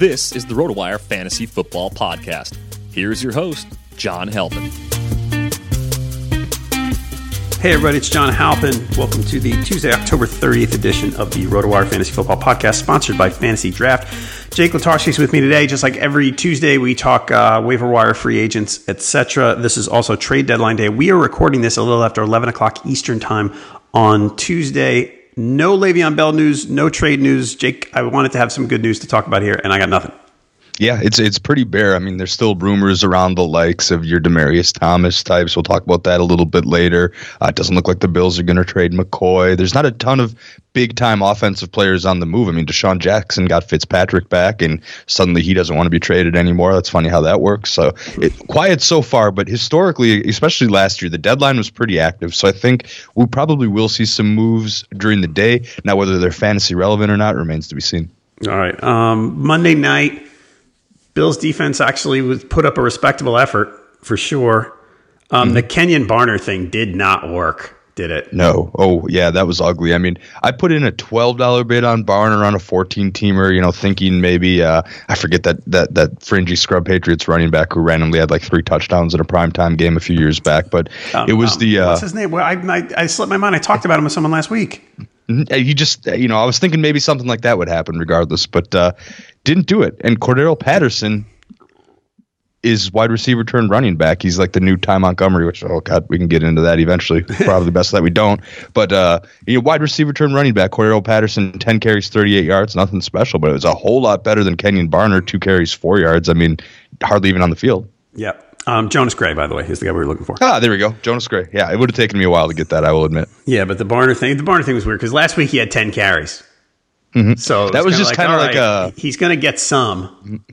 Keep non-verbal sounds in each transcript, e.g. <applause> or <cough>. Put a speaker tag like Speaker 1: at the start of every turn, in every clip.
Speaker 1: This is the RotoWire Fantasy Football Podcast. Here's your host, John Halpin.
Speaker 2: Hey everybody, it's John Halpin. Welcome to the Tuesday, October 30th edition of the RotoWire Fantasy Football Podcast, sponsored by Fantasy Draft. Jake Latarski is with me today. Just like every Tuesday, we talk uh, waiver wire free agents, etc. This is also trade deadline day. We are recording this a little after 11 o'clock Eastern time on Tuesday. No Le'Veon Bell news, no trade news. Jake, I wanted to have some good news to talk about here, and I got nothing.
Speaker 3: Yeah, it's it's pretty bare. I mean, there's still rumors around the likes of your Demaryius Thomas types. We'll talk about that a little bit later. Uh, it doesn't look like the Bills are going to trade McCoy. There's not a ton of big time offensive players on the move. I mean, DeSean Jackson got Fitzpatrick back, and suddenly he doesn't want to be traded anymore. That's funny how that works. So it, quiet so far, but historically, especially last year, the deadline was pretty active. So I think we probably will see some moves during the day. Now, whether they're fantasy relevant or not remains to be seen.
Speaker 2: All right, um, Monday night. Bill's defense actually was put up a respectable effort for sure. Um, mm-hmm. The Kenjon Barner thing did not work, did it?
Speaker 3: No. Oh, yeah, that was ugly. I mean, I put in a twelve dollar bid on Barner on a fourteen teamer, you know, thinking maybe uh, I forget that that that fringy scrub Patriots running back who randomly had like three touchdowns in a primetime game a few years back, but um, it was
Speaker 2: um,
Speaker 3: the
Speaker 2: uh, what's his name? Well, I, I I slipped my mind. I talked about him with someone last week.
Speaker 3: Mm-hmm. He just, you know, I was thinking maybe something like that would happen regardless, but uh, didn't do it. And Cordarrelle Patterson is wide receiver turned running back. He's like the new Ty Montgomery, which oh god, we can get into that eventually. <laughs> Probably best that we don't. But uh, you know, wide receiver turned running back. Cordarrelle Patterson, ten carries, thirty eight yards, nothing special, but it was a whole lot better than Kenjon Barner, two carries, four yards. I mean, hardly even on the field.
Speaker 2: Yep. Um, Jonas Gray, by the way, is the guy we were looking for.
Speaker 3: Ah, there we go. Jonas Gray. Yeah, it would have taken me a while to get that. I will admit.
Speaker 2: Yeah, but the Barner thing, the Barner thing was weird because last week he had ten carries.
Speaker 3: Mm-hmm. So that was just kind of like, like
Speaker 2: right, a. He's going to get some.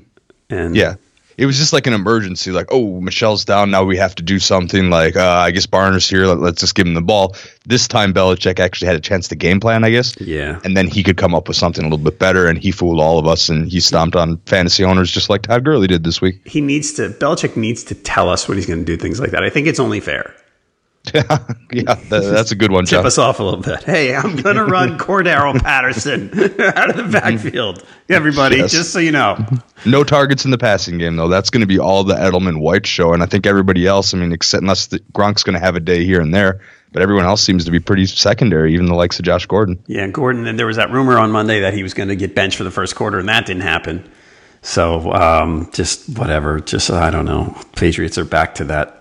Speaker 3: And yeah, it was just like an emergency. Like, oh, Michel's down. Now we have to do something. Like, uh, I guess Barner's here. Let, us just give him the ball. This time, Belichick actually had a chance to game plan, I guess.
Speaker 2: Yeah.
Speaker 3: And then he could come up with something a little bit better, and he fooled all of us, and he stomped on fantasy owners just like Todd Gurley did this week.
Speaker 2: He needs to. Belichick needs to tell us what he's going to do. Things like that. I think it's only fair. <laughs>
Speaker 3: yeah, that, that's a good one,
Speaker 2: Tip
Speaker 3: John.
Speaker 2: us off a little bit. Hey, I'm going <laughs> to run Cordarrelle Patterson <laughs> out of the backfield. Everybody,
Speaker 3: Yes.
Speaker 2: just so you know.
Speaker 3: No targets in the passing game, though. That's going to be all the Edelman White show. And I think everybody else, I mean, except unless the, Gronk's going to have a day here and there, but everyone else seems to be pretty secondary, even the likes of Josh Gordon.
Speaker 2: Yeah, and Gordon, and there was that rumor on Monday that he was going to get benched for the first quarter, and that didn't happen. So um, just whatever. Just, I don't know. Patriots are back to that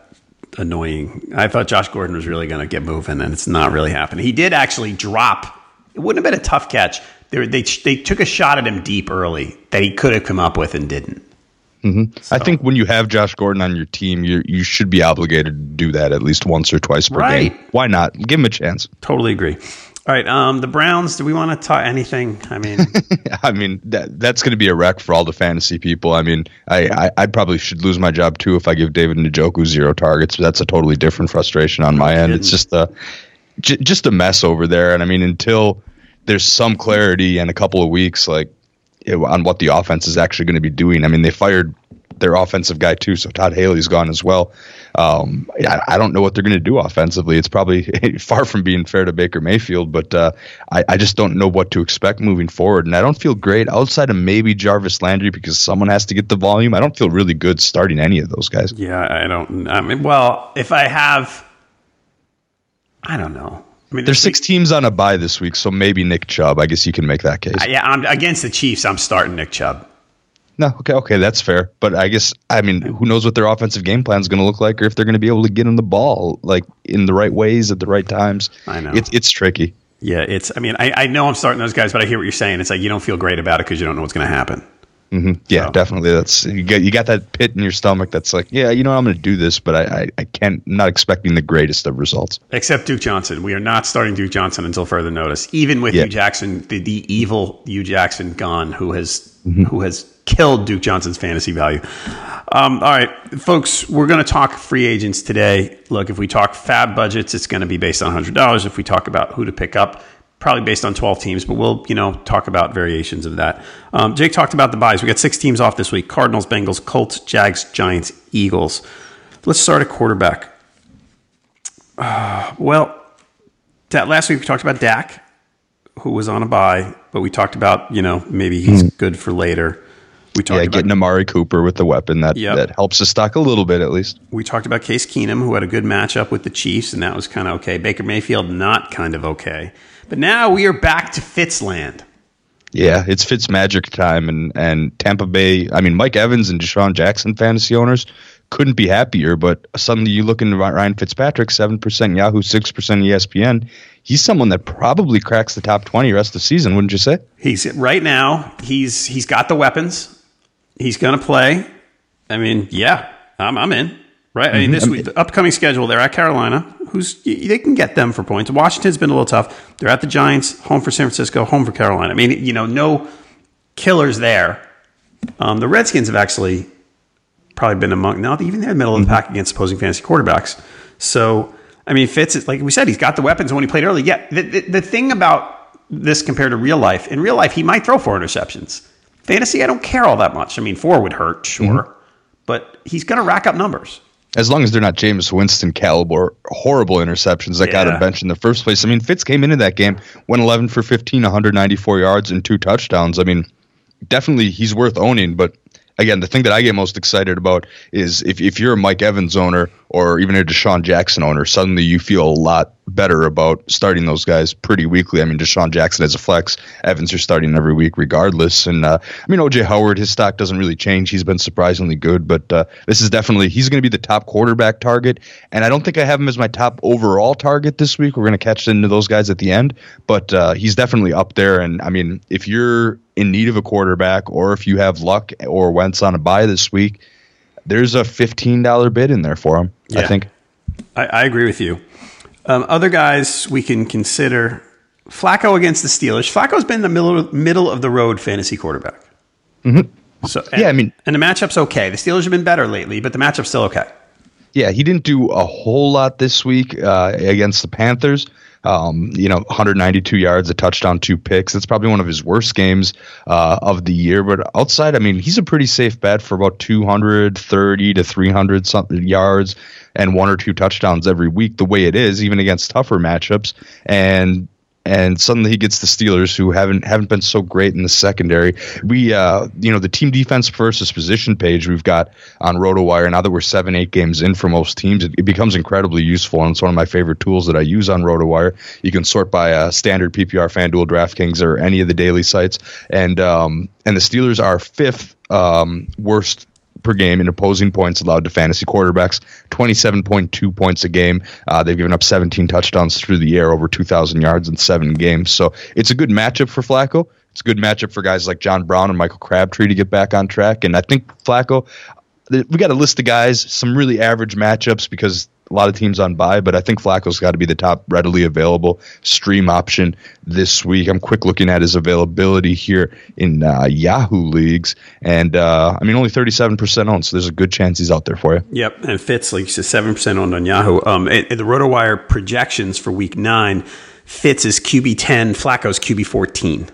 Speaker 2: annoying. I thought Josh Gordon was really going to get moving, and it's not really happening. He did actually drop. It wouldn't have been a tough catch. They, they, they took a shot at him deep early that he could have come up with and didn't. Mm-hmm.
Speaker 3: I think when you have Josh Gordon on your team, you you should be obligated to do that at least once or twice per
Speaker 2: Right.
Speaker 3: game. Why not? Give him a chance.
Speaker 2: Totally agree. All right, um, the Browns. Do we want to talk anything? I mean, <laughs>
Speaker 3: I mean, that that's going to be a wreck for all the fantasy people. I mean, I, I, I probably should lose my job too if I give David Njoku zero targets. But that's a totally different frustration on my end. It's just a j- just a mess over there. And I mean, until there's some clarity in a couple of weeks, like on what the offense is actually going to be doing. I mean, they fired their offensive guy too, so Todd Haley's gone as well. Um, I, I don't know what they're going to do offensively. It's probably <laughs> far from being fair to Baker Mayfield, but uh, I, I just don't know what to expect moving forward. And I don't feel great outside of maybe Jarvis Landry because someone has to get the volume. I don't feel really good starting any of those guys.
Speaker 2: yeah, I don't. I mean, well, if I have, I don't know. Mean,
Speaker 3: There's six teams on a bye this week, so maybe Nick Chubb. I guess you can make that case.
Speaker 2: yeah, I'm against the Chiefs. I'm starting Nick Chubb.
Speaker 3: No, okay, okay, that's fair. But I guess I mean, who knows what their offensive game plan is going to look like, or if they're going to be able to get him the ball like in the right ways at the right times.
Speaker 2: I know.
Speaker 3: it's it's tricky.
Speaker 2: Yeah, it's. I mean, I, I know I'm starting those guys, but I hear what you're saying. It's like you don't feel great about it because you don't know what's going to happen.
Speaker 3: Yeah,
Speaker 2: So-
Speaker 3: definitely. That's you got you got that pit in your stomach. That's like, yeah, you know, I'm going to do this, but I, I I can't. I'm not expecting the greatest of results.
Speaker 2: Except Duke Johnson. We are not starting Duke Johnson until further notice. Even with
Speaker 3: Yeah.
Speaker 2: Hue Jackson, the, the evil Hue Jackson gone, who has
Speaker 3: Mm-hmm.
Speaker 2: who has killed Duke Johnson's fantasy value. Um, all right, folks, we're going to talk free agents today. Look, if we talk FAAB budgets, it's going to be based on hundred dollars. If we talk about who to pick up, probably based on twelve teams, but we'll you know talk about variations of that. Um, Jake talked about the byes. We got six teams off this week: Cardinals, Bengals, Colts, Jags, Giants, Eagles. Let's start at quarterback. <sighs> Well, that last week we talked about Dak, who was on a bye, but we talked about you know maybe he's good for later. We talked
Speaker 3: Yeah,
Speaker 2: about
Speaker 3: getting Amari Cooper with the weapon that
Speaker 2: Yep.
Speaker 3: that helps the stock a little bit at least.
Speaker 2: we talked about Case Keenum, who had a good matchup with the Chiefs, and that was kind of okay. Baker Mayfield, not kind of okay. But now we are back to Fitzland.
Speaker 3: Yeah, it's Fitz magic time, and and Tampa Bay. I mean, Mike Evans and DeSean Jackson fantasy owners couldn't be happier. But suddenly you look into Ryan Fitzpatrick, seven percent Yahoo, six percent ESPN. He's someone that probably cracks the top twenty rest of the season, wouldn't you say?
Speaker 2: He's right now. He's he's got the weapons. He's going to play. I mean, yeah, I'm I'm in. Right. I mean, mm-hmm. this week, the upcoming schedule. They're at Carolina, who's they can get them for points. Washington's been a little tough. They're at the Giants, home for San Francisco, home for Carolina. I mean, you know, no killers there. Um, the Redskins have actually probably been among now even they're in the middle of the pack against opposing fantasy quarterbacks. So I mean, Fitz is like we said, he's got the weapons. When he played early, yeah. The, the, the thing about this compared to real life, in real life, he might throw four interceptions. Fantasy, I don't care all that much. I mean, four would hurt, sure, but he's going to rack up numbers.
Speaker 3: As long as they're not Jameis Winston caliber horrible interceptions that got him benched in the first place. I mean, Fitz came into that game, went 11 for 15, 194 yards and two touchdowns. I mean, definitely he's worth owning. But again, the thing that I get most excited about is if, if you're a Mike Evans owner or even a DeSean Jackson owner, suddenly you feel a lot better about starting those guys pretty weekly. I mean, DeSean Jackson as a flex, Evans you're starting every week regardless. And uh, I mean, OJ Howard, his stock doesn't really change. He's been surprisingly good, but uh, this is definitely he's going to be the top quarterback target. And I don't think I have him as my top overall target this week. We're going to catch into those guys at the end, but uh, he's definitely up there. And I mean, if you're in need of a quarterback, or if you have Luck or Wentz on a bye this week, there's a fifteen dollar bid in there for him. I think.
Speaker 2: I, I agree with you. Um, other guys we can consider Flacco against the Steelers. Flacco's been the middle middle of the road fantasy quarterback. Mm-hmm. So and,
Speaker 3: Yeah, I mean-
Speaker 2: and the matchup's okay. The Steelers have been better lately, but the matchup's still okay.
Speaker 3: Yeah, he didn't do a whole lot this week uh, against the Panthers. Um, you know, 192 yards, a touchdown, two picks. That's probably one of his worst games uh, of the year. But outside, I mean, he's a pretty safe bet for about 230 to 300 something yards and one or two touchdowns every week. The way it is, even against tougher matchups, and and suddenly he gets the Steelers, who haven't haven't been so great in the secondary. We, uh, you know, the team defense versus position page we've got on RotoWire. Now that we're seven, eight games in for most teams, it, it becomes incredibly useful, and it's one of my favorite tools that I use on RotoWire. You can sort by uh, standard PPR, FanDuel, DraftKings, or any of the daily sites, and um, and the Steelers are fifth um, worst per game in opposing points allowed to fantasy quarterbacks, 27.2 points a game. Uh, they've given up 17 touchdowns through the air, over 2,000 yards in seven games. So it's a good matchup for Flacco. It's a good matchup for guys like John Brown and Michael Crabtree to get back on track. And I think Flacco, we got a list of guys, some really average matchups because a lot of teams on bye, but I think Flacco's got to be the top readily available stream option this week. I'm quick looking at his availability here in uh, Yahoo leagues, and uh, I mean only 37% owned, so there's a good chance he's out there for you.
Speaker 2: Yep, and Fitz like seven percent owned on Yahoo. Um, and, and the RotoWire projections for Week Nine, Fitz is QB 10, Flacco's QB 14.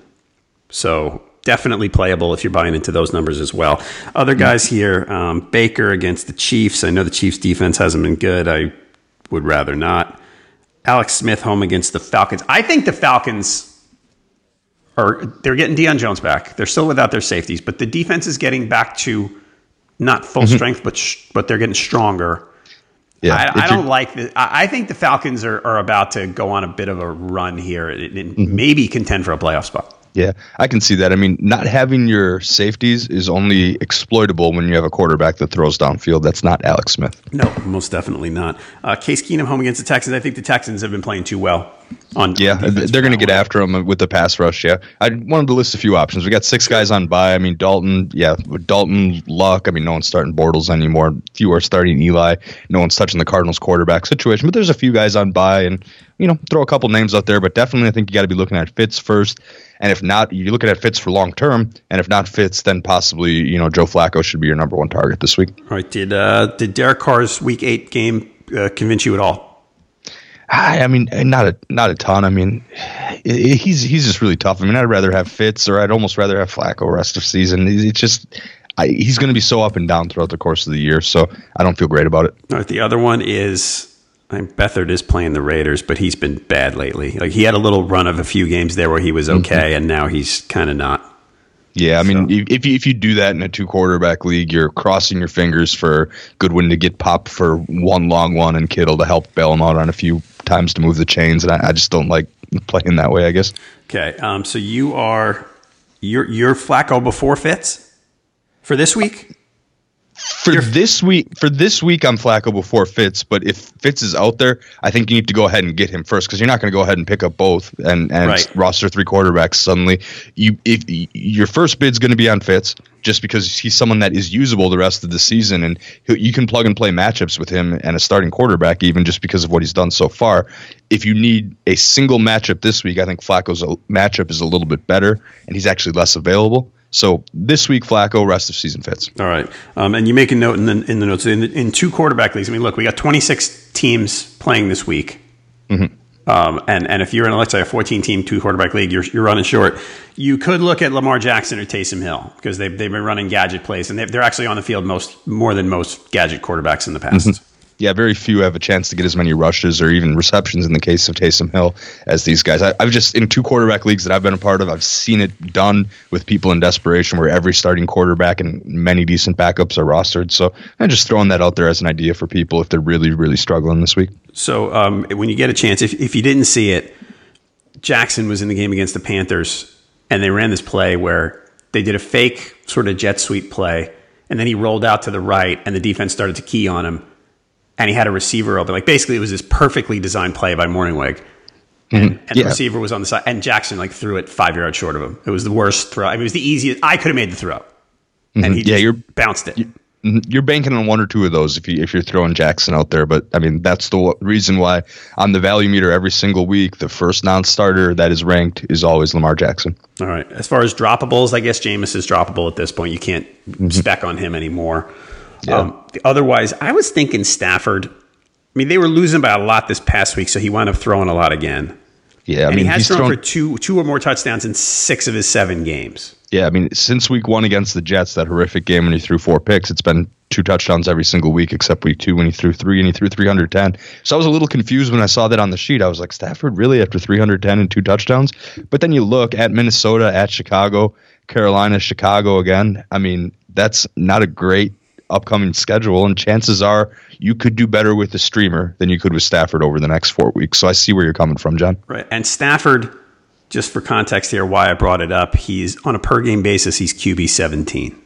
Speaker 2: So definitely playable if you're buying into those numbers as well. Other guys here, um, Baker against the Chiefs. I know the Chiefs defense hasn't been good. I would rather not. Alex Smith home against the Falcons. I think the Falcons are they're getting Deion Jones back. They're still without their safeties, but the defense is getting back to not full mm-hmm. strength, but sh- but they're getting stronger. Yeah, I, I don't like the. I think the Falcons are, are about to go on a bit of a run here and mm-hmm. maybe contend for a playoff spot.
Speaker 3: Yeah, I can see that. I mean, not having your safeties is only exploitable when you have a quarterback that throws downfield. That's not Alex Smith.
Speaker 2: No, most definitely not. Uh, Case Keenum home against the Texans. I think the Texans have been playing too well. On
Speaker 3: yeah, they're going to get after him with the pass rush. Yeah, I wanted to list a few options. We got six guys on bye. I mean, Dalton. Yeah, Dalton, Luck. I mean, no one's starting Bortles anymore. Few are starting Eli. No one's touching the Cardinals quarterback situation. But there's a few guys on bye, and you know, throw a couple names out there. But definitely, I think you got to be looking at Fitz first. And if not, you're looking at Fitz for long term. And if not Fitz, then possibly you know Joe Flacco should be your number one target this week.
Speaker 2: All right. Did uh, did Derek Carr's Week Eight game uh, convince you at all?
Speaker 3: I mean, not a not a ton. I mean, he's he's just really tough. I mean, I'd rather have Fitz, or I'd almost rather have Flacco rest of season. It's just I, he's going to be so up and down throughout the course of the year, so I don't feel great about it.
Speaker 2: All right, the other one is I mean, Beathard is playing the Raiders, but he's been bad lately. Like he had a little run of a few games there where he was mm-hmm. okay, mm-hmm. and now he's kind of not.
Speaker 3: Yeah, I mean, so. if you, if you do that in a two quarterback league, you're crossing your fingers for Goodwin to get popped for one long one and Kittle to help bail him out on a few times to move the chains, and I, I just don't like playing that way. I guess.
Speaker 2: Okay, um, so you are you're you're Flacco before Fitz for this week
Speaker 3: for You're, this week for this week I'm Flacco before Fitz, but if Fitz is out there, I think you need to go ahead and get him first because you're not going to go ahead and pick up both and and right. roster three quarterbacks suddenly. You if your first bid's going to be on Fitz just because he's someone that is usable the rest of the season and you can plug and play matchups with him and a starting quarterback even just because of what he's done so far. If you need a single matchup this week, I think Flacco's uh, matchup is a little bit better and he's actually less available. So this week, Flacco, rest of season Fitz.
Speaker 2: All right, um, and you make a note in the in the notes in, in two quarterback leagues. I mean, look, we got 26 teams playing this week. Mm-hmm. Um, and and if you're in let's say a 14 team two quarterback league, you're you're running short. You could look at Lamar Jackson or Taysom Hill because they've they've been running gadget plays and they're actually on the field most more than most gadget quarterbacks in the past. Mm-hmm
Speaker 3: yeah, very few have a chance to get as many rushes or even receptions in the case of Taysom Hill as these guys. I, have just in two quarterback leagues that I've been a part of, I've seen it done with people in desperation where every starting quarterback and many decent backups are rostered. So I'm just throwing that out there as an idea for people if they're really, really struggling this week.
Speaker 2: So um, when you get a chance, if, if you didn't see it, Jackson was in the game against the Panthers, and they ran this play where they did a fake sort of jet sweep play, and then he rolled out to the right, and the defense started to key on him and he had a receiver open. Like basically, it was this perfectly designed play by Mornhinweg. And, mm-hmm. and yeah. the receiver was on the side, and Jackson like threw it five yards short of him. It was the worst throw. I mean, it was the easiest. I could have made the throw, mm-hmm. and he yeah, you're, bounced it.
Speaker 3: Mm-hmm. You're banking on one or two of those if you if you're throwing Jackson out there. But I mean, that's the reason why on the value meter every single week, the first non-starter that is ranked is always Lamar Jackson.
Speaker 2: All right. As far as droppables, I guess Jameis is droppable at this point. You can't mm-hmm. spec on him anymore. Yeah. Um, otherwise, I was thinking Stafford. I mean, they were losing by a lot this past week, so he wound up throwing a lot again.
Speaker 3: Yeah, I
Speaker 2: and
Speaker 3: mean,
Speaker 2: he has
Speaker 3: he's
Speaker 2: thrown
Speaker 3: thrown-
Speaker 2: for two two or more touchdowns in six of his seven games.
Speaker 3: Yeah, I mean, since week one against the Jets, that horrific game when he threw four picks, it's been two touchdowns every single week except week two when he threw three and he threw 310. So I was a little confused when I saw that on the sheet. I was like, Stafford really after 310 and two touchdowns? But then you look at Minnesota, at Chicago, Carolina, Chicago again. I mean, that's not a great upcoming schedule, and chances are you could do better with the streamer than you could with Stafford over the next four weeks. So I see where you're coming from, John.
Speaker 2: Right. And Stafford, just for context here, why I brought it up, he's on a per game basis, he's QB 17.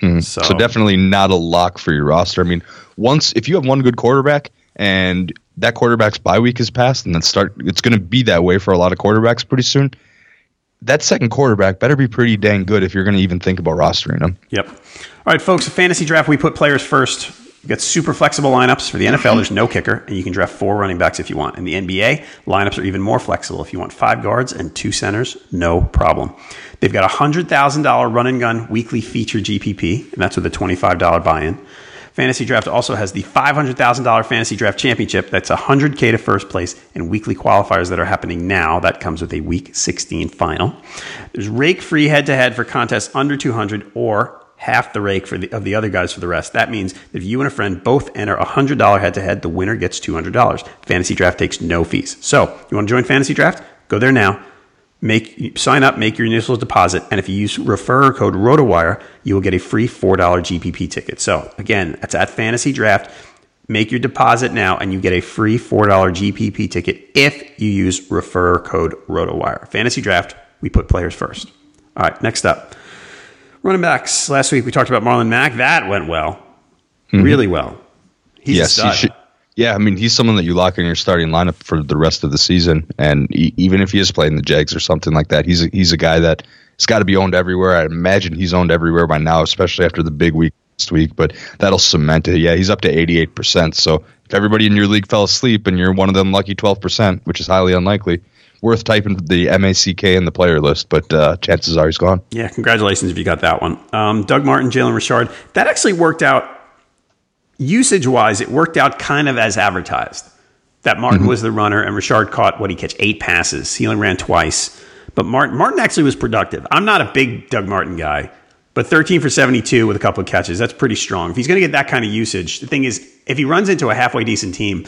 Speaker 2: Hmm. So,
Speaker 3: So definitely not a lock for your roster. I mean, once if you have one good quarterback and that quarterback's bye week is passed, and then start it's going to be that way for a lot of quarterbacks pretty soon. That second quarterback better be pretty dang good if you're going to even think about rostering them.
Speaker 2: Yep. All right, folks, a fantasy draft, we put players first. You got super flexible lineups for the NFL. Mm-hmm. There's no kicker, and you can draft four running backs if you want. In the NBA, lineups are even more flexible. If you want five guards and two centers, no problem. They've got a hundred thousand dollar run and gun weekly feature GPP, and that's with a twenty five dollar buy in. Fantasy Draft also has the $500,000 Fantasy Draft Championship. That's 100K to first place and weekly qualifiers that are happening now. That comes with a week 16 final. There's rake free head to head for contests under 200 or half the rake for the, of the other guys for the rest. That means if you and a friend both enter a $100 head to head, the winner gets $200. Fantasy Draft takes no fees. So, you want to join Fantasy Draft? Go there now make sign up, make your initial deposit, and if you use referrer code ROTOWIRE, you will get a free $4 GPP ticket. So again, that's at Fantasy Draft. Make your deposit now, and you get a free $4 GPP ticket if you use referrer code ROTOWIRE. Fantasy Draft, we put players first. All right, next up. Running backs. Last week we talked about Marlon Mack. That went well. Mm-hmm. Really well. He's
Speaker 3: yes,
Speaker 2: a
Speaker 3: he should. Yeah, I mean, he's someone that you lock in your starting lineup for the rest of the season, and e- even if he is playing the Jags or something like that, he's a, he's a guy that has got to be owned everywhere. I imagine he's owned everywhere by now, especially after the big week last week. But that'll cement it. Yeah, he's up to eighty eight percent. So if everybody in your league fell asleep and you're one of them lucky twelve percent, which is highly unlikely, worth typing the MACK in the player list. But uh, chances are he's gone.
Speaker 2: Yeah, congratulations if you got that one. Um, Doug Martin, Jalen Richard. That actually worked out usage wise. It worked out kind of as advertised. That Martin mm-hmm. was the runner, and Richard caught what he catch eight passes. He only ran twice, but Martin Martin actually was productive. I'm not a big Doug Martin guy, but 13 for 72 with a couple of catches. That's pretty strong. If he's going to get that kind of usage, the thing is, if he runs into a halfway decent team,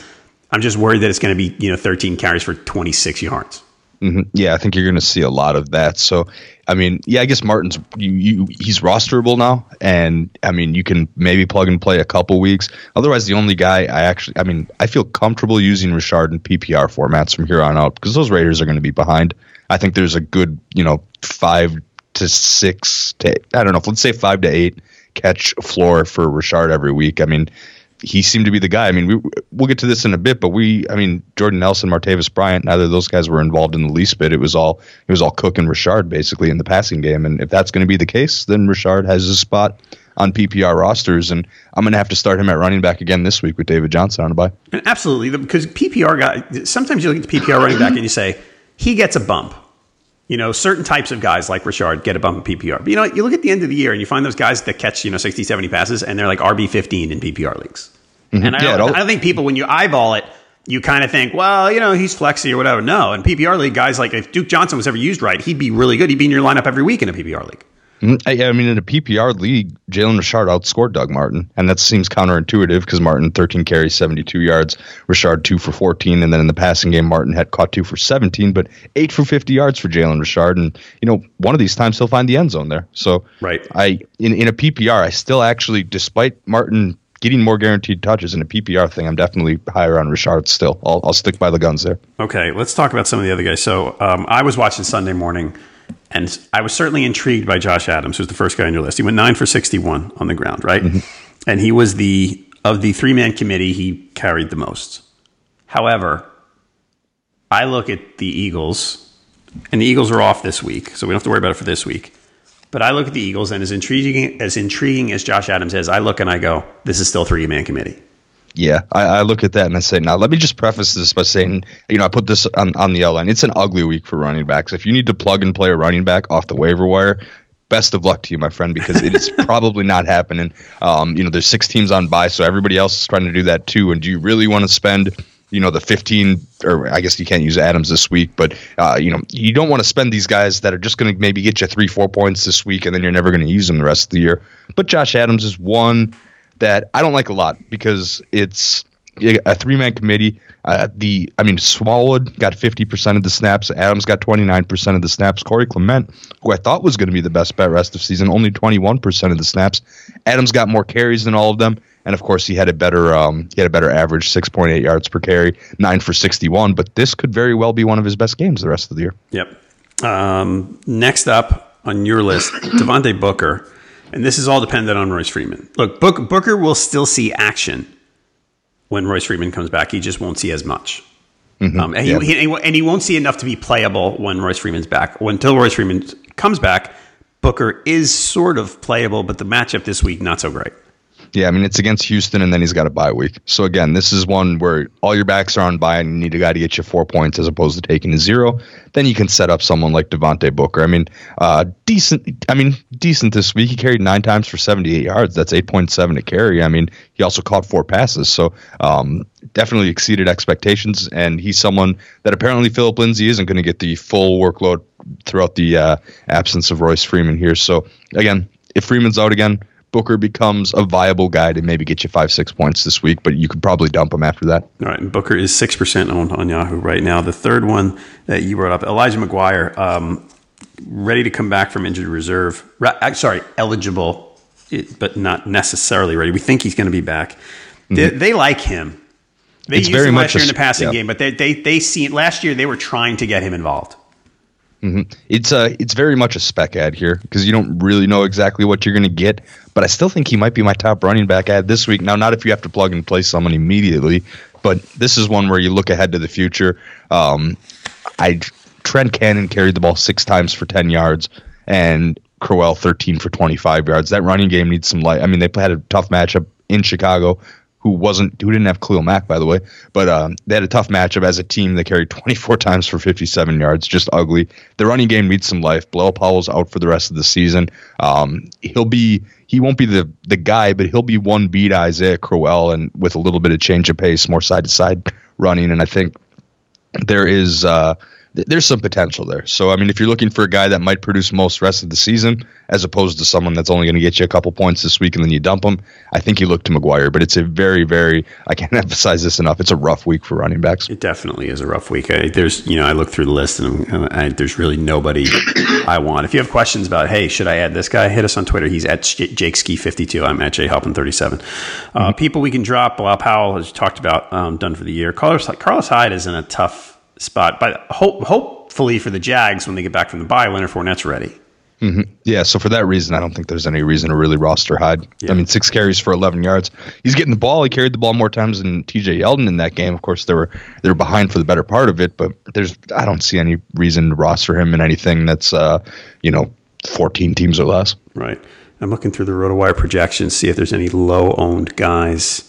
Speaker 2: I'm just worried that it's going to be you know 13 carries for 26 yards.
Speaker 3: Hmm Yeah, I think you're going to see a lot of that. So, I mean, yeah, I guess Martin's you, you he's rosterable now, and I mean, you can maybe plug and play a couple weeks. Otherwise, the only guy I actually, I mean, I feel comfortable using Richard in PPR formats from here on out because those Raiders are going to be behind. I think there's a good, you know, five to six to I don't know, let's say five to eight catch floor for Richard every week. I mean, he seemed to be the guy. I mean, we we'll get to this in a bit, but we, I mean, Jordan Nelson, Martavis Bryant, neither of those guys were involved in the least bit. It was all it was all Cook and Richard basically in the passing game. And if that's going to be the case, then Richard has his spot on PPR rosters, and I'm going to have to start him at running back again this week with David Johnson on a bye.
Speaker 2: And absolutely, because PPR guy. Sometimes you look at the PPR running back and you say he gets a bump. You know, certain types of guys like Richard get a bump in PPR. But you know, you look at the end of the year and you find those guys that catch you know 60, 70 passes and they're like RB 15 in PPR leagues. And I
Speaker 3: Mm-hmm. Yeah, it
Speaker 2: don't,
Speaker 3: all-
Speaker 2: I think people when you eyeball it. You kind of think, well, you know, he's flexy or whatever. No, in PPR league, guys like if Duke Johnson was ever used right, he'd be really good. He'd be in your lineup every week in a PPR league.
Speaker 3: Mm, I, I mean, in a PPR league, Jalen Richard outscored Doug Martin, and that seems counterintuitive because Martin 13 carries, 72 yards, Richard two for 14, and then in the passing game, Martin had caught two for 17, but eight for 50 yards for Jalen Richard, and you know, one of these times he'll find the end zone there. So,
Speaker 2: Right.
Speaker 3: I in in a PPR, I still actually, despite Martin getting more guaranteed touches in a PPR thing, I'm definitely higher on Richard still. I'll, I'll stick by the guns there.
Speaker 2: Okay, let's talk about some of the other guys. So um, I was watching Sunday morning, and I was certainly intrigued by Josh Adams, who's the first guy on your list. He went nine for sixty-one on the ground, right? And he was the of the three-man committee. He carried the most. However, I look at the Eagles, and the Eagles are off this week, so we don't have to worry about it for this week. But I look at the Eagles, and as intriguing as intriguing as Josh Adams is, I look and I go, "This is still three-man committee."
Speaker 3: Yeah, I, I look at that and I say, now let me just preface this by saying, you know, I put this on, on the L line. It's an ugly week for running backs. If you need to plug and play a running back off the waiver wire, best of luck to you, my friend, because it is <laughs> probably not happening. Um, you know, there's six teams on bye, so everybody else is trying to do that too. And do you really want to spend you know the 15 or I guess you can't use Adams this week, but uh, you know you don't want to spend these guys that are just going to maybe get you three four points this week and then you're never going to use them the rest of the year. But Josh Adams is one that I don't like a lot because it's a three man committee. Uh, the I mean Smallwood got 50% of the snaps. Adams got 29% of the snaps. Corey Clement, who I thought was going to be the best bet rest of season, only 21% of the snaps. Adams got more carries than all of them and of course he had a better um, he had a better average, six point eight yards per carry, nine for sixty one. But this could very well be one of his best games the rest of the year.
Speaker 2: Yep. Um, next up on your list, Devontae Booker, and this is all dependent on Royce Freeman. Look, Book, Booker will still see action when Royce Freeman comes back. He just won't see as much. Mm-hmm. Um, and, he, he, and he won't see enough to be playable when Royce Freeman's back. Until Royce Freeman comes back, Booker is sort of playable, but the matchup this week not so great.
Speaker 3: Yeah, I mean it's against Houston, and then he's got a bye week. So again, this is one where all your backs are on bye, and you need a guy to get you four points as opposed to taking a zero. Then you can set up someone like Devontae Booker. I mean, uh, decent. I mean, decent this week. He carried nine times for seventy-eight yards. That's eight point seven to carry. I mean, he also caught four passes, so um, definitely exceeded expectations. And he's someone that apparently Philip Lindsay isn't going to get the full workload throughout the uh, absence of Royce Freeman here. So again, if Freeman's out again Booker becomes a viable guy to maybe get you five, six points this week, but you could probably dump him after that.
Speaker 2: All right. Booker is 6% owned on Yahoo right now. The third one that you brought up, Elijah McGuire, um, ready to come back from injured reserve. Ra- sorry, eligible, but not necessarily ready. We think he's going to be back. Mm-hmm. They, they, like him. They it's used him last year in the passing yeah. game, but they, they, they see last year they were trying to get him involved.
Speaker 3: Mm-hmm. It's a uh, it's very much a spec ad here because you don't really know exactly what you're going to get. But I still think he might be my top running back ad this week. Now, not if you have to plug and play someone immediately, but this is one where you look ahead to the future. Um, I Trent Cannon carried the ball six times for ten yards, and Crowell 13 for 25 yards. That running game needs some light. I mean, they had a tough matchup in Chicago who wasn't who didn't have Khalil Mack by the way, but um, they had a tough matchup as a team. They carried <laughs> 24 times for 57 yards, just ugly. The running game needs some life. Bilal Powell's out for the rest of the season. Um, he'll be he won't be the the guy, but he'll be one beat Isaiah Crowell and with a little bit of change of pace, more side to side running, and I think there is. Uh, there's some potential there. So I mean, if you're looking for a guy that might produce most rest of the season, as opposed to someone that's only going to get you a couple points this week and then you dump him, I think you look to McGuire. But it's a very, very I can't <laughs> emphasize this enough. It's a rough week for running backs.
Speaker 2: It definitely is a rough week. I, there's you know I look through the list and, I, there's really nobody <coughs> I want. If you have questions about hey should I add this guy, hit us on Twitter. He's at Jake Ski 52. I'm at J Halpin 37. Uh, mm-hmm. People we can drop. Bilal Powell has talked about um, done for the year. Carlos Carlos Hyde is in a tough spot, but hope hope hopefully for the Jags when they get back from the bye, Leonard Fournette's ready.
Speaker 3: Mm-hmm. Yeah, so for that reason, I don't think there's any reason to really roster Hyde. Yeah. I mean, six carries for 11 yards. He's getting the ball. He carried the ball more times than T.J. Yeldon in that game. Of course, they were they were behind for the better part of it, but there's I don't see any reason to roster him in anything that's uh, you know 14 teams or less.
Speaker 2: Right. I'm looking through the RotoWire projections, see if there's any low owned guys.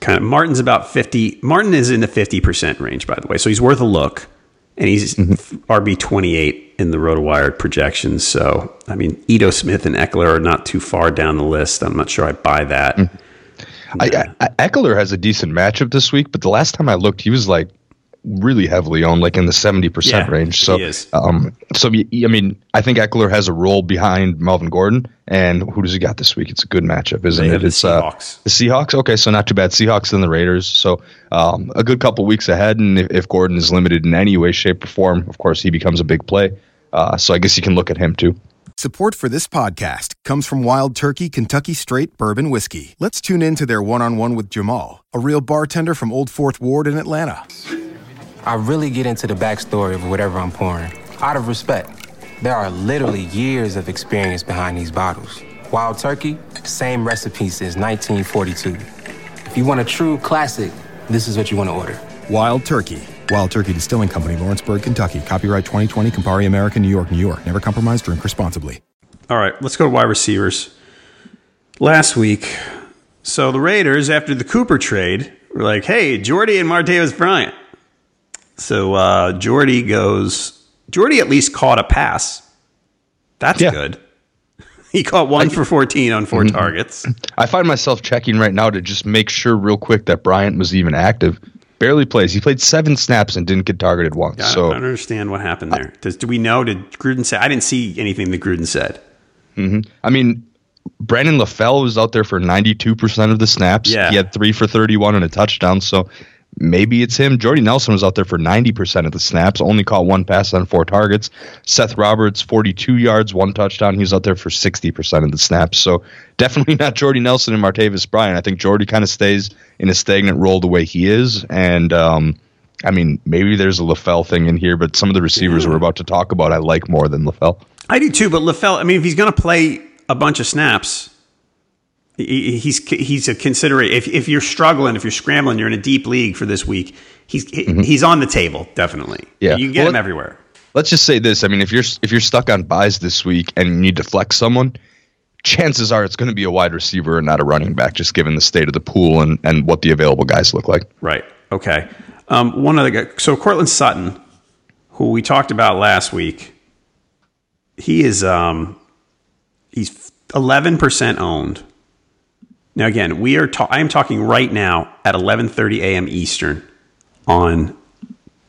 Speaker 2: Kind of Martin's about 50. Martin is in the 50% range, by the way, so he's worth a look and he's mm-hmm. RB twenty eight in the RotoWire projections. So I mean, Ito Smith and Ekeler are not too far down the list. I'm not sure I buy that. Mm-hmm.
Speaker 3: I, I, Ekeler has a decent matchup this week, but the last time I looked, he was like really heavily owned, like in the seventy yeah, percent range. So, um, so I mean, I think Ekeler has a role behind Melvin Gordon. And who does he got this week? It's a good matchup, isn't
Speaker 2: they
Speaker 3: it?
Speaker 2: It's the uh, Seahawks.
Speaker 3: Uh, the Seahawks. Okay, so not too bad. Seahawks and the Raiders. So um, a good couple weeks ahead. And if, if, Gordon is limited in any way, shape, or form, of course he becomes a big play. Uh, so I guess you can look at him too.
Speaker 4: Support for this podcast comes from Wild Turkey Kentucky Straight Bourbon Whiskey. Let's tune in to their one-on-one with Jamal, a real bartender from Old Fourth Ward in Atlanta.
Speaker 5: I really get into the backstory of whatever I'm pouring, out of respect. There are literally years of experience behind these bottles. Wild Turkey, same recipe since 1942. If you want a true classic, this is what you want to order.
Speaker 4: Wild Turkey. Wild Turkey Distilling Company, Lawrenceburg, Kentucky. Copyright 2020, Campari American, New York, New York. Never compromise, drink responsibly.
Speaker 2: All right, let's go to wide receivers. Last week, so the Raiders, after the Cooper trade, were like, hey, Jordy and Martavis Bryant. So uh, Jordy goes. Jordy at least caught a pass. That's yeah. good. <laughs> He caught one I, for 14 on 4 mm-hmm. targets.
Speaker 3: I find myself checking right now to just make sure real quick that Bryant was even active barely plays. He played seven snaps and didn't get targeted once.
Speaker 2: Yeah,
Speaker 3: so
Speaker 2: I don't understand what happened there. Does, do we know? Did Gruden say? I didn't see anything that Gruden said.
Speaker 3: I mean, Brandon LaFell was out there for 92% of the snaps.
Speaker 2: Yeah.
Speaker 3: He had three for 31 and a touchdown. So maybe it's him. Jordy Nelson was out there for 90% of the snaps, only caught one pass on four targets. Seth Roberts, 42 yards, one touchdown. He was out there for 60% of the snaps. So definitely not Jordy Nelson and Martavis Bryant. I think Jordy kind of stays in a stagnant role the way he is. And, um, I mean, maybe there's a LaFell thing in here, but some of the receivers we're about to talk about, I like more than LaFell.
Speaker 2: I do too, but LaFell, I mean, if he's going to play a bunch of snaps, he's he's a considerate. if if you're struggling, if you're scrambling, you're in a deep league for this week. He's he's on the table definitely.
Speaker 3: Yeah.
Speaker 2: you can get
Speaker 3: Well,
Speaker 2: him everywhere.
Speaker 3: let's just say this. I mean, if you're if you're stuck on byes this week and you need to flex someone, chances are it's going to be a wide receiver and not a running back, just given the state of the pool and and what the available guys look like.
Speaker 2: Right. Okay. Um, one other guy. So Courtland Sutton, who we talked about last week, he is um, he's eleven percent owned. Now again, we are. Ta- I am talking right now at eleven thirty a.m. Eastern on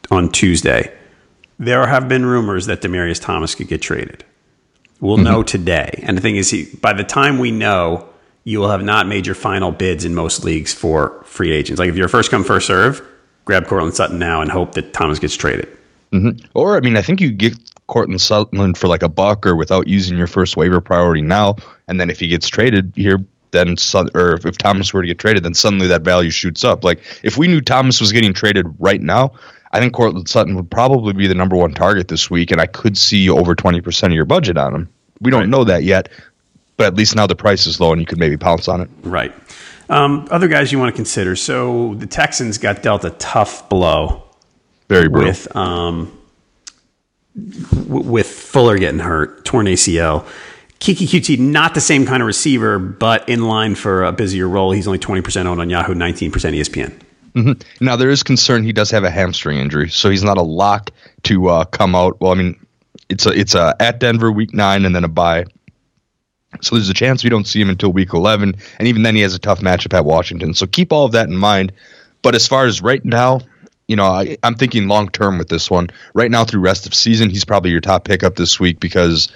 Speaker 2: on Tuesday. There have been rumors that Demaryius Thomas could get traded. We'll mm-hmm. know today. And the thing is, he, by the time we know, you will have not made your final bids in most leagues for free agents. Like if you're first come, first serve, grab Courtland Sutton now and hope that Thomas gets traded. Mm-hmm.
Speaker 3: Or I mean, I think you get Courtland Sutton for like a buck or without using your first waiver priority now, and then if he gets traded here. Then, or if, Thomas were to get traded, then suddenly that value shoots up. Like if we knew Thomas was getting traded right now, I think Courtland Sutton would probably be the number one target this week, and I could see over twenty percent of your budget on him. We don't know that yet, but at least now the price is low, and you could maybe pounce on it.
Speaker 2: Right. Um, other guys you want to consider. So the Texans got dealt a tough blow
Speaker 3: Very brutal.
Speaker 2: with um, w- with Fuller getting hurt, torn ACL. Keke Coutee, not the same kind of receiver, but in line for a busier role. He's only 20% owned on Yahoo, 19% ESPN.
Speaker 3: Now there is concern he does have a hamstring injury, so he's not a lock to uh, come out. Well, I mean, it's a it's a at Denver week nine and then a bye. So there's a chance we don't see him until week 11, and even then he has a tough matchup at Washington. So keep all of that in mind. But as far as right now, you know, I, I'm thinking long term with this one. Right now through rest of season, he's probably your top pickup this week because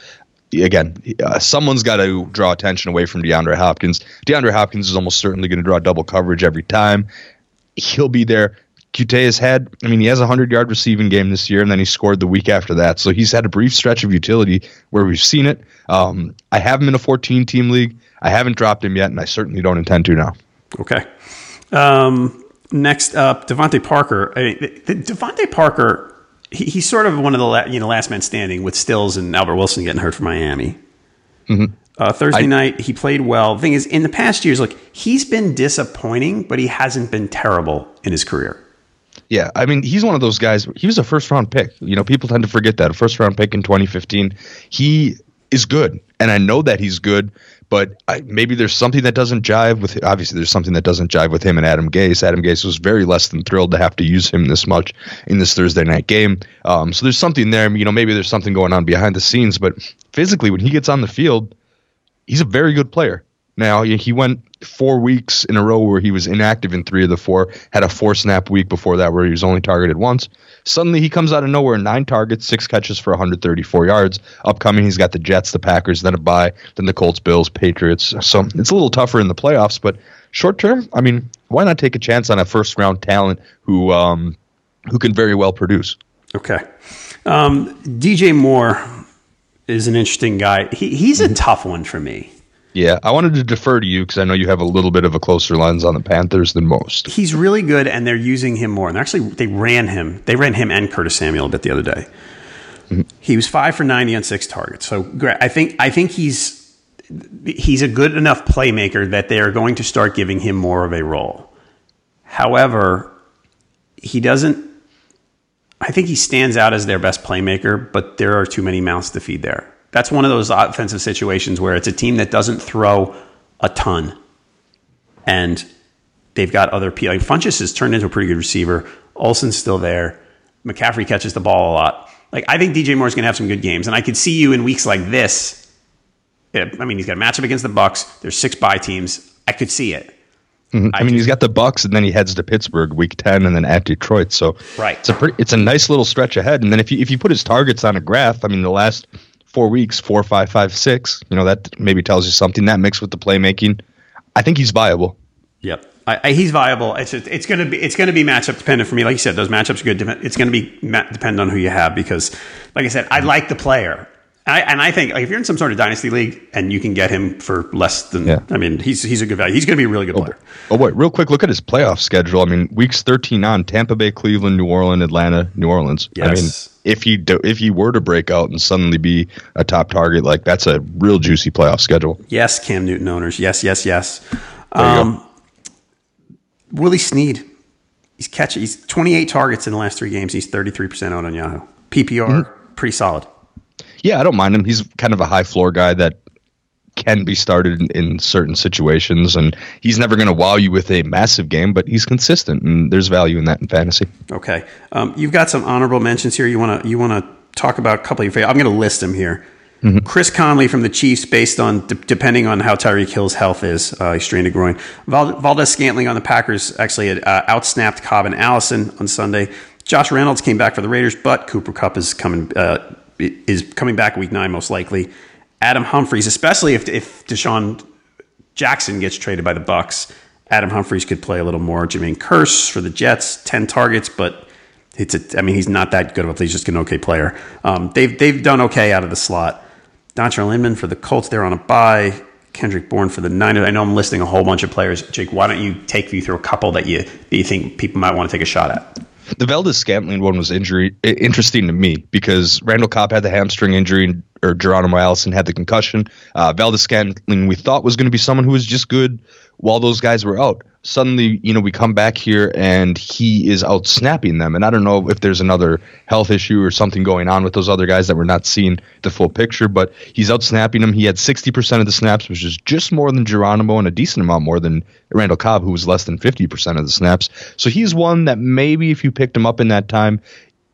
Speaker 3: again, uh, someone's got to draw attention away from DeAndre Hopkins. DeAndre Hopkins is almost certainly going to draw double coverage every time. He'll be there. Coutee has had, I mean, he has a 100 yard receiving game this year, and then he scored the week after that. So he's had a brief stretch of utility where we've seen it. Um, I have him in a 14 team league. I haven't dropped him yet, and I certainly don't intend to now.
Speaker 2: Okay. Um, next up, DeVante Parker. I mean, DeVante Parker, he, he's sort of one of the la, you know last man standing with Stills and Albert Wilson getting hurt for Miami. Uh, Thursday night, he played well. thing is, in the past years, look, he's been disappointing, but he hasn't been terrible in his career.
Speaker 3: Yeah, I mean, he's one of those guys. He was a first round pick. You know, people tend to forget that. A first round pick in 2015. He is good, and I know that he's good, but I, maybe there's something that doesn't jive with. Obviously, there's something that doesn't jive with him and Adam Gase. Adam Gase was very less than thrilled to have to use him this much in this Thursday night game. Um, so there's something there. You know, maybe there's something going on behind the scenes, but physically, when he gets on the field, he's a very good player. Now he went four weeks in a row where he was inactive in three of the four. Had a four snap week before that where he was only targeted once. Suddenly he comes out of nowhere, nine targets, six catches for 134 yards. Upcoming, he's got the Jets, the Packers, then a bye, then the Colts, Bills, Patriots. So it's a little tougher in the playoffs, but short term, I mean, why not take a chance on a first round talent who um, who can very well produce?
Speaker 2: Okay. Um, DJ Moore is an interesting guy. He, he's a tough one for me.
Speaker 3: Yeah, I wanted to defer to you because I know you have a little bit of a closer lens on the Panthers than most.
Speaker 2: He's really good, and they're using him more. And actually, they ran him. They ran him and Curtis Samuel a bit the other day. He was five for ninety on six targets. So. I think I think he's he's a good enough playmaker that they are going to start giving him more of a role. However, he doesn't. I think he stands out as their best playmaker, but there are too many mouths to feed there. That's one of those offensive situations where it's a team that doesn't throw a ton, and they've got other people. Like Funchess has turned into a pretty good receiver. Olsen's still there. McCaffrey catches the ball a lot. Like I think DJ Moore's going to have some good games, and I could see you in weeks like this. I mean, he's got a matchup against the Bucs. There's six bye teams. I could see it.
Speaker 3: Mm-hmm. I, I, mean, just, he's got the Bucs, and then he heads to Pittsburgh week ten, and then at Detroit. So
Speaker 2: right,
Speaker 3: it's a pretty, it's a nice little stretch ahead. And then if you if you put his targets on a graph, I mean, the last four weeks, four, five, five, six. You know, that maybe tells you something. That mixed with the playmaking, I think he's viable.
Speaker 2: Yep. I, I, he's viable. It's just, it's to be it's to be matchup dependent for me. Like you said, those matchups are good. It's to be depend on who you have because, like I said, I like the player. I, and I think like if you're in some sort of dynasty league and you can get him for less than, yeah. I mean, he's he's a good value. He's going to be a really good
Speaker 3: oh,
Speaker 2: player.
Speaker 3: Oh wait, real quick, look at his playoff schedule. I mean, weeks 13 on Tampa Bay, Cleveland, New Orleans, Atlanta, New Orleans. Yes. I mean, if he do, if he were to break out and suddenly be a top target, like that's a real juicy playoff schedule.
Speaker 2: Yes, Cam Newton owners. Yes, yes, yes. Um, Willie Snead. He's catching. He's 28 targets in the last three games. He's 33 percent out on Yahoo. PPR, mm-hmm. pretty solid.
Speaker 3: Yeah, I don't mind him. He's kind of a high floor guy that can be started in, in certain situations, and he's never going to wow you with a massive game, but he's consistent, and there's value in that in fantasy.
Speaker 2: Okay, um, you've got some honorable mentions here. You want to you want to talk about a couple of your favorites. I'm going to list them here. Mm-hmm. Chris Conley from the Chiefs, based on de- depending on how Tyreek Hill's health is, uh, he strained a groin. Val- Valdes-Scantling on the Packers actually had uh, outsnapped Cobb and Allison on Sunday. Josh Reynolds came back for the Raiders, but Cooper Kupp is coming uh, is coming back week nine most likely. Adam Humphries, especially if if DeSean Jackson gets traded by the Bucs, Adam Humphries could play a little more. Jermaine Kearse for the Jets, ten targets, but it's a, I mean he's not that good of a he's just an okay player. Um, they've they've done okay out of the slot. Dontrelle Inman for the Colts, they're on a bye. Kendrick Bourne for the Niners. I know I'm listing a whole bunch of players. Jake, why don't you take me through a couple that you that you think people might want to take a shot at?
Speaker 3: The Valdes-Scantling one was injury interesting to me because Randall Cobb had the hamstring injury, or Geronimo Allison had the concussion. Uh, Valdes-Scantling we thought was going to be someone who was just good while those guys were out. Suddenly, you know, we come back here and he is out snapping them. And I don't know if there's another health issue or something going on with those other guys that we're not seeing the full picture, but he's out snapping them. He had 60% of the snaps, which is just more than Geronimo and a decent amount more than Randall Cobb, who was less than 50% of the snaps. So he's one that maybe if you picked him up in that time,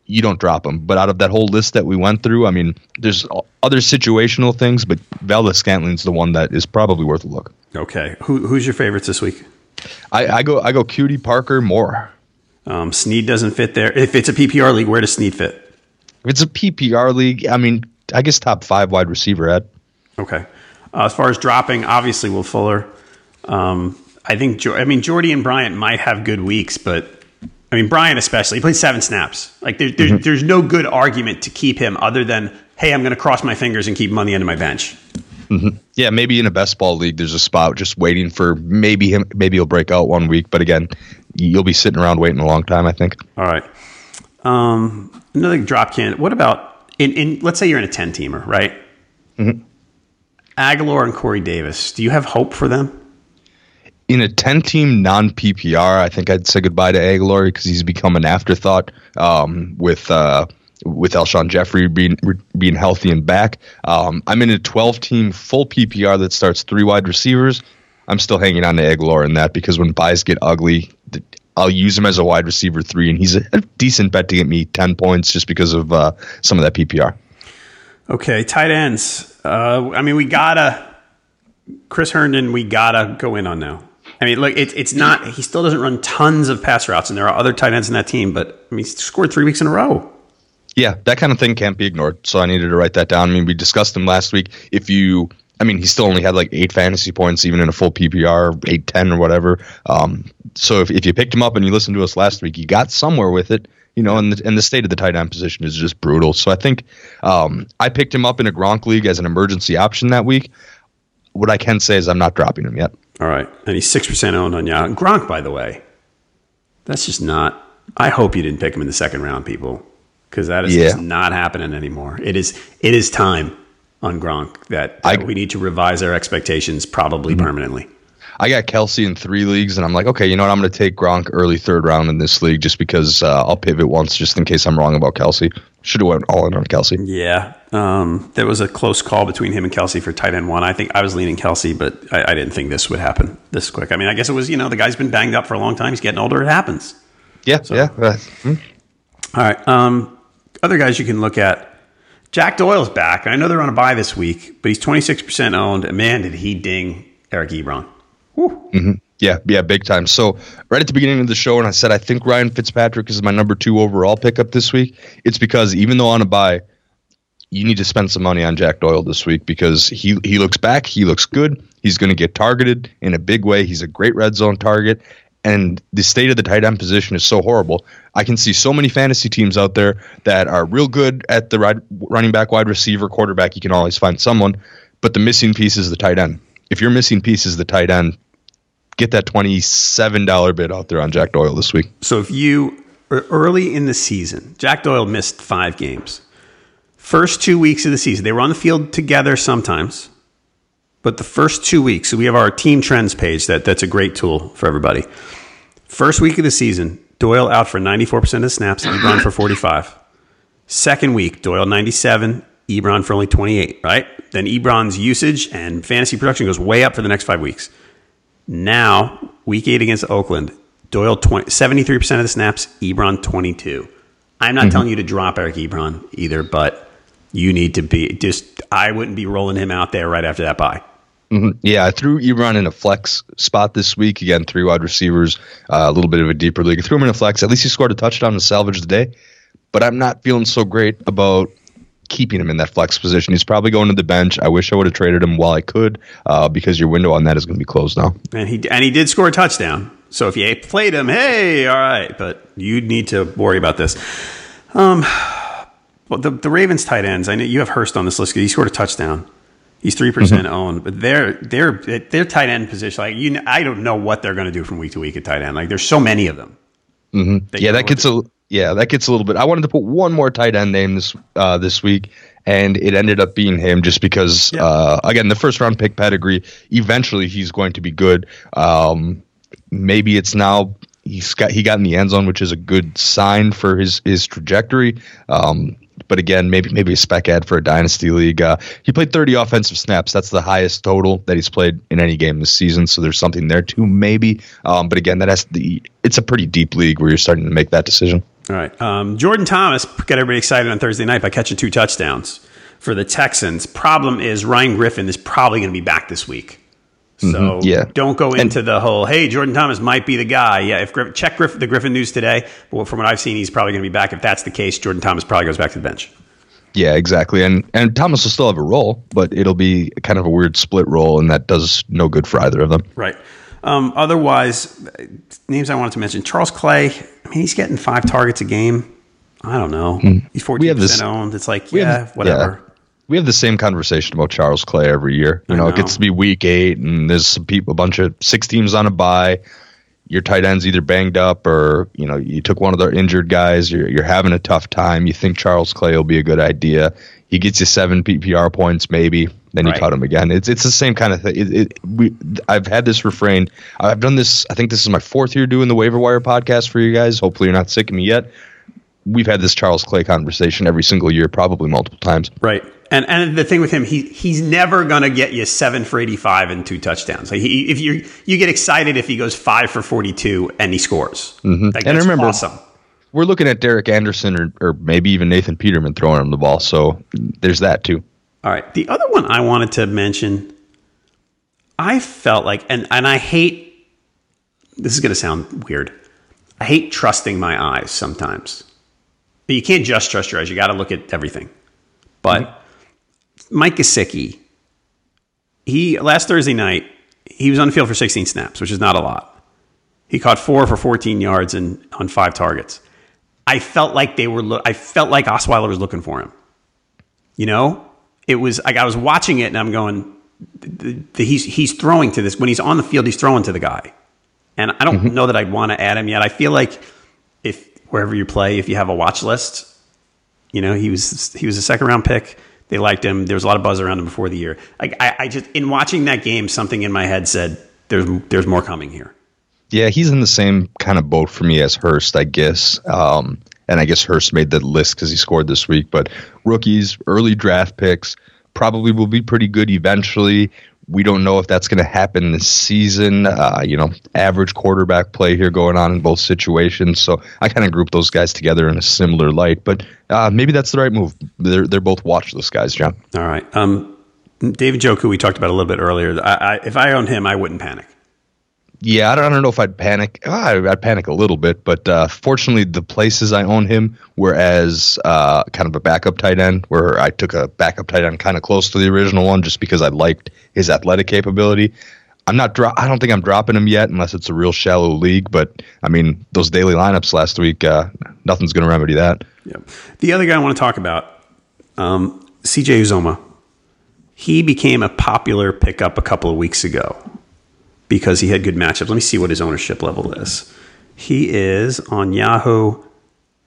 Speaker 3: you don't drop him. But out of that whole list that we went through, I mean, there's other situational things, but Valdes-Scantling's the one that is probably worth a look.
Speaker 2: Okay, Who, who's your favorites this week?
Speaker 3: I, I go I go Coutee Parker more.
Speaker 2: Um, Snead doesn't fit there. If it's a PPR league, where does Snead fit?
Speaker 3: If it's a PPR league, I mean, I guess top five wide receiver Ed.
Speaker 2: Okay. Uh, as far as dropping, obviously Will Fuller. Um, I think I mean Jordy and Bryant might have good weeks, but I mean Bryant especially. He played seven snaps. Like there, there, mm-hmm. there's no good argument to keep him other than hey, I'm going to cross my fingers and keep him on the end of my bench.
Speaker 3: Mm-hmm. Yeah, maybe in a best ball league, there's a spot just waiting for maybe him. Maybe he'll break out one week, but again, you'll be sitting around waiting a long time. I think.
Speaker 2: All right. Um, another drop can. What about in, in? Let's say you're in a ten teamer, right? Mm-hmm. Agholor and Corey Davis. Do you have hope for them?
Speaker 3: In a ten team non PPR, I think I'd say goodbye to Agholor because he's become an afterthought. Um, with uh, with Alshon Jeffery being being healthy and back. Um, I'm in a 12 team full PPR that starts three wide receivers. I'm still hanging on to Agholor in that because when byes get ugly, I'll use him as a wide receiver three, and he's a, a decent bet to get me 10 points just because of uh, some of that PPR.
Speaker 2: Okay, tight ends. Uh, I mean, we gotta Chris Herndon. We gotta go in on now. I mean, look, it's it's not. He still doesn't run tons of pass routes, and there are other tight ends in that team. But I mean, he scored three weeks in a row.
Speaker 3: Yeah, that kind of thing can't be ignored. So I needed to write that down. I mean, we discussed him last week. If you, I mean, he still only had like eight fantasy points, even in a full PPR, eight ten or whatever. Um, so if, if you picked him up and you listened to us last week, you got somewhere with it, you know, and the, and the state of the tight end position is just brutal. So I think um, I picked him up in a Gronk league as an emergency option that week. What I can say is I'm not dropping him yet.
Speaker 2: All right. And he's 6% owned on Yahoo. Gronk, by the way, that's just not. I hope you didn't pick him in the second round, people because that is yeah. just not happening anymore. It is it is time on Gronk that, that I, we need to revise our expectations probably mm-hmm. permanently.
Speaker 3: I got Kelce in three leagues, and I'm like, okay, you know what? I'm going to take Gronk early third round in this league just because uh, I'll pivot once, just in case I'm wrong about Kelce. Should have went all in on Kelce.
Speaker 2: Yeah, um, there was a close call between him and Kelce for tight end one. I think I was leaning Kelce, but I, I, didn't think this would happen this quick. I mean, I guess it was you know the guy's been banged up for a long time. He's getting older. It happens.
Speaker 3: Yeah, so. yeah. Uh,
Speaker 2: hmm. All right. Um, other guys you can look at. Jack Doyle's back. I know they're on a bye this week, but he's 26% owned. And man, did he ding Eric Ebron.
Speaker 3: Mm-hmm. Yeah, yeah, big time. So right at the beginning of the show, and I said I think Ryan Fitzpatrick is my number two overall pickup this week, it's because even though on a bye, you need to spend some money on Jack Doyle this week because he he looks back, he looks good, he's going to get targeted in a big way. He's a great red zone target, and the state of the tight end position is so horrible. I can see so many fantasy teams out there that are real good at the running back, wide receiver, quarterback. You can always find someone, but the missing piece is the tight end. If your missing piece is the tight end, get that $27 bid out there on Jack Doyle this week.
Speaker 2: So if you early in the season, Jack Doyle missed five games. First two weeks of the season, they were on the field together sometimes, but the first two weeks, so we have our team trends page that, that's a great tool for everybody. First week of the season, Doyle out for 94% of the snaps, Ebron for 45. Second week, Doyle 97, Ebron for only 28, right? Then Ebron's usage and fantasy production goes way up for the next five weeks. Now, week eight against Oakland, Doyle 20, 73% of the snaps, Ebron 22. I'm not mm-hmm. telling you to drop Eric Ebron either, but you need to be just, I wouldn't be rolling him out there right after that bye.
Speaker 3: Mm-hmm. Yeah, I threw Ebron in a flex spot this week. Again, three wide receivers, uh, a little bit of a deeper league. I threw him in a flex. At least he scored a touchdown to salvage the day. But I'm not feeling so great about keeping him in that flex position. He's probably going to the bench. I wish I would have traded him while I could, uh, because your window on that is going to be closed now.
Speaker 2: And he and he did score a touchdown. So if you played him, hey, all right, but you need to worry about this. Um, <sighs> well, the the Ravens tight ends. I know you have Hurst on this list. Because he scored a touchdown. He's 3 percent mm-hmm. owned, but their their their tight end position, like you, know, I don't know what they're going to do from week to week at tight end. Like there's so many of them.
Speaker 3: Mm-hmm. That yeah, that gets a yeah, that gets a little bit. I wanted to put one more tight end name this uh, this week, and it ended up being him just because yeah. uh, again the first round pick pedigree. Eventually, he's going to be good. Um, maybe it's now he's got he got in the end zone, which is a good sign for his his trajectory. Um, but again, maybe maybe a spec ad for a dynasty league. Uh, he played 30 offensive snaps. That's the highest total that he's played in any game this season. So there's something there too, maybe. Um, but again, that has the it's a pretty deep league where you're starting to make that decision.
Speaker 2: All right, um, Jordan Thomas got everybody excited on Thursday night by catching two touchdowns for the Texans. Problem is Ryan Griffin is probably going to be back this week. So mm-hmm, yeah. don't go into and, the whole, hey, Jordan Thomas might be the guy. Yeah, if check Griff, the Griffin news today, but from what I've seen, he's probably going to be back. If that's the case, Jordan Thomas probably goes back to the bench.
Speaker 3: Yeah, exactly. And and Thomas will still have a role, but it'll be kind of a weird split role, and that does no good for either of them.
Speaker 2: Right. Um, otherwise, names I wanted to mention: Charles Clay. I mean, he's getting five targets a game. I don't know. Mm. He's fourteen percent owned. It's like, yeah, have, whatever. Yeah
Speaker 3: we have the same conversation about Charles Clay every year. You know, know, it gets to be week eight, and there's some people, a bunch of six teams on a bye. Your tight end's either banged up, or you know, you took one of the injured guys. You're you're having a tough time. You think Charles Clay will be a good idea. He gets you seven PPR points, maybe. Then you right. cut him again. It's it's the same kind of thing. It, it, we I've had this refrain. I've done this. I think this is my fourth year doing the waiver wire podcast for you guys. Hopefully, you're not sick of me yet. We've had this Charles Clay conversation every single year, probably multiple times.
Speaker 2: Right. And and the thing with him, he he's never gonna get you seven for eighty five and two touchdowns. Like he, if you you get excited if he goes five for forty two and he scores.
Speaker 3: Mm-hmm. Like, and remember, awesome. We're looking at Derek Anderson or or maybe even Nathan Peterman throwing him the ball. So there's that too.
Speaker 2: All right. The other one I wanted to mention, I felt like, and and I hate. This is gonna sound weird. I hate trusting my eyes sometimes. But you can't just trust your eyes. You got to look at everything. But. Mm-hmm Mike Gesicki, he last Thursday night, he was on the field for 16 snaps, which is not a lot. He caught four for 14 yards and on five targets. I felt like they were. Lo- I felt like Osweiler was looking for him. You know, it was like I was watching it and I'm going, the, the, he's he's throwing to this when he's on the field. He's throwing to the guy, and I don't mm-hmm. know that I'd want to add him yet. I feel like wherever you play, if you have a watch list, you know, he was he was a second round pick. They liked him. There was a lot of buzz around him before the year. Like I, I just in watching that game, something in my head said there's there's more coming here.
Speaker 3: Yeah, he's in the same kind of boat for me as Hurst, I guess. Um, and I guess Hurst made the list because he scored this week. But rookies, early draft picks, probably will be pretty good eventually. We don't know if that's going to happen this season. Uh, you know, average quarterback play here going on in both situations. So I kind of group those guys together in a similar light. But uh, maybe that's the right move. They're they're both watchless guys, John.
Speaker 2: All right. Um, David Njoku, we talked about a little bit earlier. I, I, if I owned him, I wouldn't panic.
Speaker 3: Yeah, I don't, I don't know if I'd panic. Ah, I, I'd panic a little bit, but uh, fortunately, the places I own him were as uh, kind of a backup tight end, where I took a backup tight end kind of close to the original one, just because I liked his athletic capability. I'm not. Dro- I don't think I'm dropping him yet, unless it's a real shallow league. But I mean, those daily lineups last week, uh, nothing's going to remedy that.
Speaker 2: Yep. The other guy I want to talk about, um, CJ Uzomah. He became a popular pickup a couple of weeks ago because he had good matchups. Let me see what his ownership level is. He is on Yahoo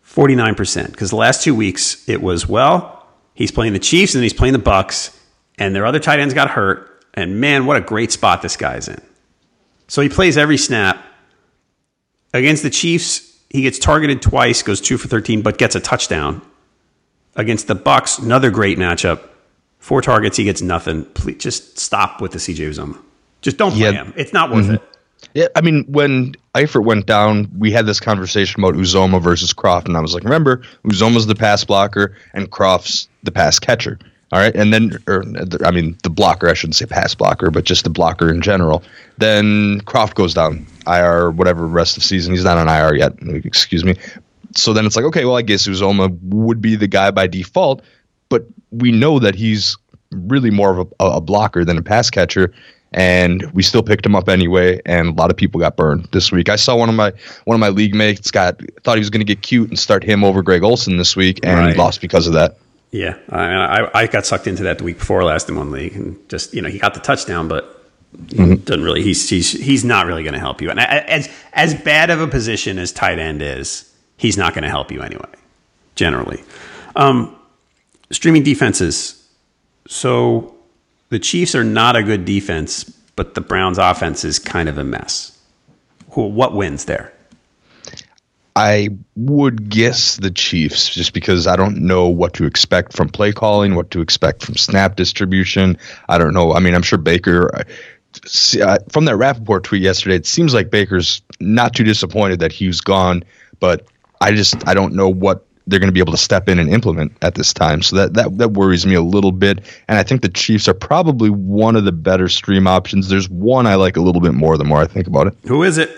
Speaker 2: 49% because the last two weeks it was, well, he's playing the Chiefs and then he's playing the Bucs and their other tight ends got hurt. And man, what a great spot this guy's in. So he plays every snap. Against the Chiefs, he gets targeted twice, goes two for 13, but gets a touchdown. Against the Bucs, another great matchup. Four targets, he gets nothing. Please just stop with the CJ Uzomah. Just don't play
Speaker 3: Yeah.
Speaker 2: him. It's not worth
Speaker 3: Mhm.
Speaker 2: it.
Speaker 3: Yeah, I mean, when Eifert went down, we had this conversation about Uzomah versus Croft, and I was like, remember, Uzomah's the pass blocker and Croft's the pass catcher. All right, and then, or I mean, the blocker. I shouldn't say pass blocker, but just the blocker in general. Then Croft goes down IR, whatever rest of the season. He's not on IR yet. Excuse me. So then it's like, okay, well, I guess Uzomah would be the guy by default, but we know that he's really more of a, a blocker than a pass catcher and we still picked him up anyway and a lot of people got burned this week i saw one of my one of my league mates got thought he was going to get cute and start him over greg olsen this week and
Speaker 2: Right.
Speaker 3: lost because of that
Speaker 2: Yeah, I, I, I got sucked into that the week before last in one league, and just you know he got the touchdown, but he doesn't really. He's he's he's not really going to help you. And as as bad of a position as tight end is, he's not going to help you anyway. Generally, um, streaming defenses. So the Chiefs are not a good defense, but the Browns' offense is kind of a mess. What wins there?
Speaker 3: i would guess the chiefs just because i don't know what to expect from play calling what to expect from snap distribution i don't know i mean i'm sure baker uh, uh, from that Rapoport tweet yesterday, it seems like Baker's not too disappointed that Hue's gone, but I just I don't know what they're going to be able to step in and implement at this time. So that, that that worries me a little bit. And I think the Chiefs are probably one of the better stream options. There's one I like a little bit more the more I think about it.
Speaker 2: Who is it?